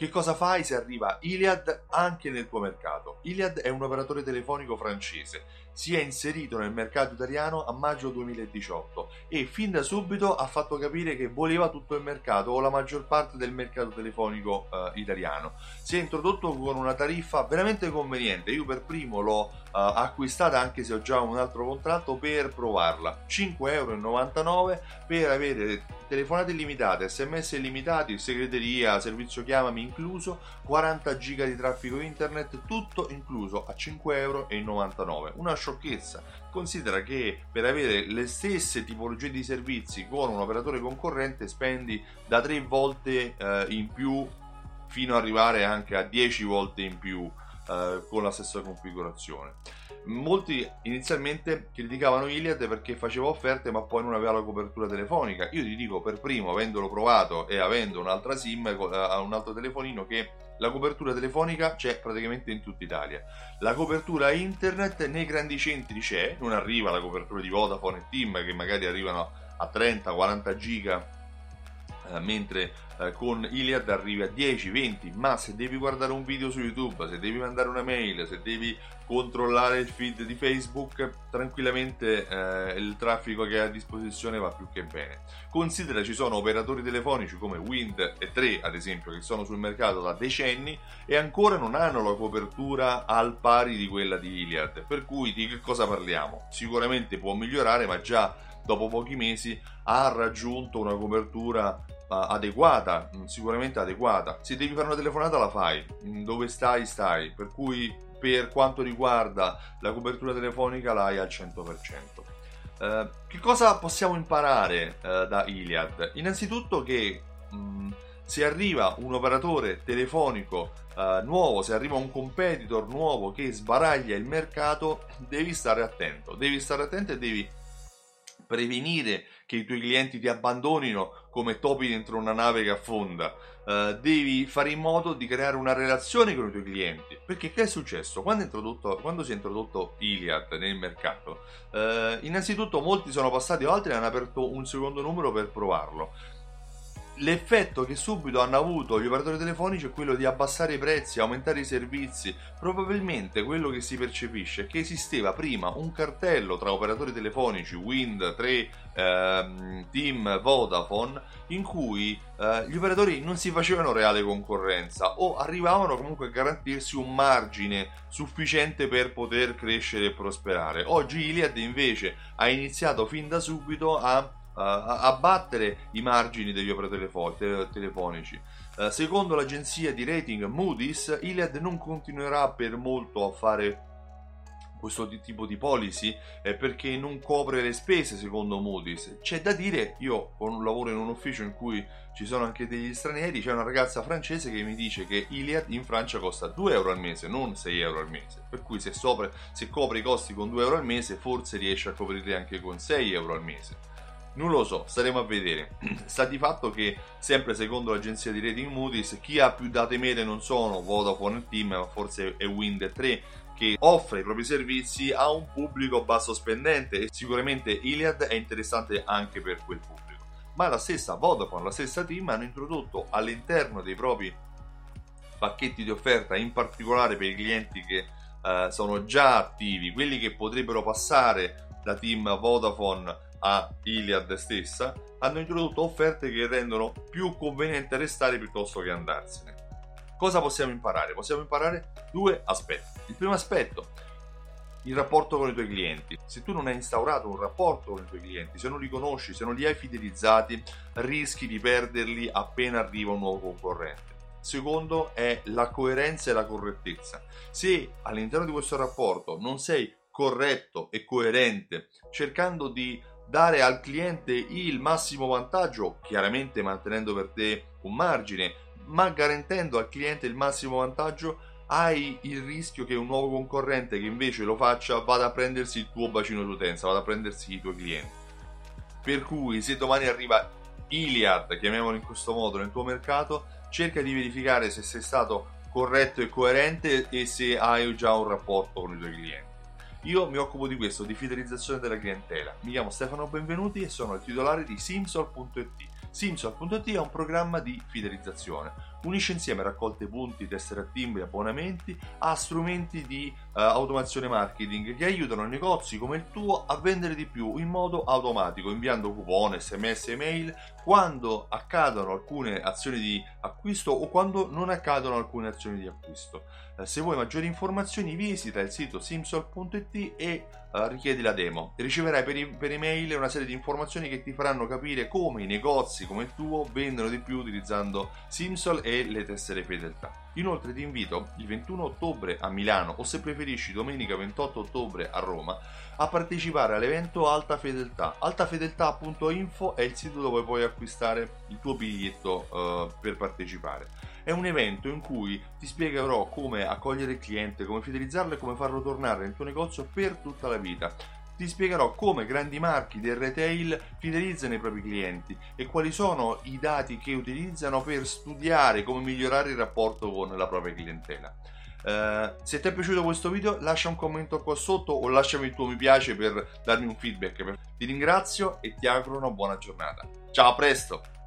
che cosa fai se arriva Iliad anche nel tuo mercato? Iliad è un operatore telefonico francese, si è inserito nel mercato italiano a maggio 2018 e fin da subito ha fatto capire che voleva tutto il mercato o la maggior parte del mercato telefonico eh, italiano. Si è introdotto con una tariffa veramente conveniente, io per primo l'ho eh, acquistata anche se ho già un altro contratto per provarla, 5,99 euro per avere telefonate illimitate, sms illimitati, segreteria, servizio chiamami incluso, 40 giga di traffico internet, tutto incluso a 5,99 euro. Una sciocchezza. Considera che per avere le stesse tipologie di servizi con un operatore concorrente spendi da 3 volte eh, in più fino ad arrivare anche a 10 volte in più eh, con la stessa configurazione. Molti inizialmente criticavano Iliad perché faceva offerte ma poi non aveva la copertura telefonica. Io ti dico per primo, avendolo provato e avendo un'altra SIM, eh, un altro telefonino, che la copertura telefonica c'è praticamente in tutta Italia. La copertura internet nei grandi centri c'è, non arriva la copertura di Vodafone e Team che magari arrivano a 30-40 giga mentre eh, con Iliad arrivi a 10, 20, ma se devi guardare un video su YouTube, se devi mandare una mail, se devi controllare il feed di Facebook, tranquillamente eh, il traffico che hai a disposizione va più che bene. Considera ci sono operatori telefonici come Wind e 3 ad esempio che sono sul mercato da decenni e ancora non hanno la copertura al pari di quella di Iliad, per cui di che cosa parliamo? Sicuramente può migliorare ma già dopo pochi mesi ha raggiunto una copertura adeguata, mm, sicuramente adeguata. Se devi fare una telefonata la fai, mm, dove stai stai, per cui per quanto riguarda la copertura telefonica l'hai al 100%. Uh, che cosa possiamo imparare uh, da Iliad? Innanzitutto che um, se arriva un operatore telefonico uh, nuovo, se arriva un competitor nuovo che sbaraglia il mercato, devi stare attento, devi stare attento e devi prevenire che i tuoi clienti ti abbandonino come topi dentro una nave che affonda. Uh, devi fare in modo di creare una relazione con i tuoi clienti. Perché che è successo? Quando, quando si è introdotto Iliad nel mercato, uh, innanzitutto molti sono passati o altri hanno aperto un secondo numero per provarlo l'effetto che subito hanno avuto gli operatori telefonici è quello di abbassare i prezzi, aumentare i servizi. Probabilmente quello che si percepisce è che esisteva prima un cartello tra operatori telefonici, Wind, 3, ehm, Team, Vodafone, in cui eh, gli operatori non si facevano reale concorrenza o arrivavano comunque a garantirsi un margine sufficiente per poter crescere e prosperare. Oggi Iliad invece ha iniziato fin da subito a abbattere i margini degli operatori telefonici. Uh, secondo l'agenzia di rating Moody's, Iliad non continuerà per molto a fare questo tipo di policy eh, perché non copre le spese secondo Moody's. C'è da dire, io lavoro in un ufficio in cui ci sono anche degli stranieri, c'è una ragazza francese che mi dice che Iliad in Francia costa 2 euro al mese, non 6 euro al mese. Per cui se, sopra, se copre i costi con 2 euro al mese, forse riesce a coprirli anche con 6 euro al mese. Non lo so, staremo a vedere. Sta di fatto che, sempre secondo l'agenzia di rating Moody's, chi ha più date medie non sono Vodafone e Team, ma forse è Wind 3 che offre i propri servizi a un pubblico basso spendente e sicuramente Iliad è interessante anche per quel pubblico. Ma la stessa Vodafone, la stessa Team hanno introdotto all'interno dei propri pacchetti di offerta, in particolare per i clienti che eh, sono già attivi, quelli che potrebbero passare da Team Vodafone a Iliad stessa, hanno introdotto offerte che rendono più conveniente restare piuttosto che andarsene. Cosa possiamo imparare? Possiamo imparare due aspetti. Il primo aspetto, il rapporto con i tuoi clienti. Se tu non hai instaurato un rapporto con i tuoi clienti, se non li conosci, se non li hai fidelizzati, rischi di perderli appena arriva un nuovo concorrente. Secondo è la coerenza e la correttezza. Se all'interno di questo rapporto non sei corretto e coerente, cercando di dare al cliente il massimo vantaggio, chiaramente mantenendo per te un margine, ma garantendo al cliente il massimo vantaggio, hai il rischio che un nuovo concorrente che invece lo faccia vada a prendersi il tuo bacino d'utenza, vada a prendersi i tuoi clienti. Per cui se domani arriva Iliad, chiamiamolo in questo modo, nel tuo mercato, cerca di verificare se sei stato corretto e coerente e se hai già un rapporto con i tuoi clienti. Io mi occupo di questo, di fidelizzazione della clientela. Mi chiamo Stefano Benvenuti e sono il titolare di Simsol.it. Simsol.it è un programma di fidelizzazione, unisce insieme raccolte punti, tessere a timbri, abbonamenti a strumenti di uh, automazione marketing che aiutano i negozi come il tuo a vendere di più in modo automatico, inviando coupon, sms, email quando accadono alcune azioni di acquisto o quando non accadono alcune azioni di acquisto. Uh, se vuoi maggiori informazioni visita il sito simsol.it e uh, richiedi la demo. Riceverai per, e- per email una serie di informazioni che ti faranno capire come i negozi come il tuo vendono di più utilizzando Simsol e le tessere fedeltà. Inoltre ti invito il 21 ottobre a Milano o se preferisci domenica 28 ottobre a Roma a partecipare all'evento Alta Fedeltà. Altafedeltà.info è il sito dove puoi acquistare il tuo biglietto uh, per partecipare. È un evento in cui ti spiegherò come accogliere il cliente, come fidelizzarlo e come farlo tornare nel tuo negozio per tutta la vita ti spiegherò come grandi marchi del retail fidelizzano i propri clienti e quali sono i dati che utilizzano per studiare come migliorare il rapporto con la propria clientela. Uh, se ti è piaciuto questo video lascia un commento qua sotto o lasciami il tuo mi piace per darmi un feedback. Ti ringrazio e ti auguro una buona giornata. Ciao, a presto!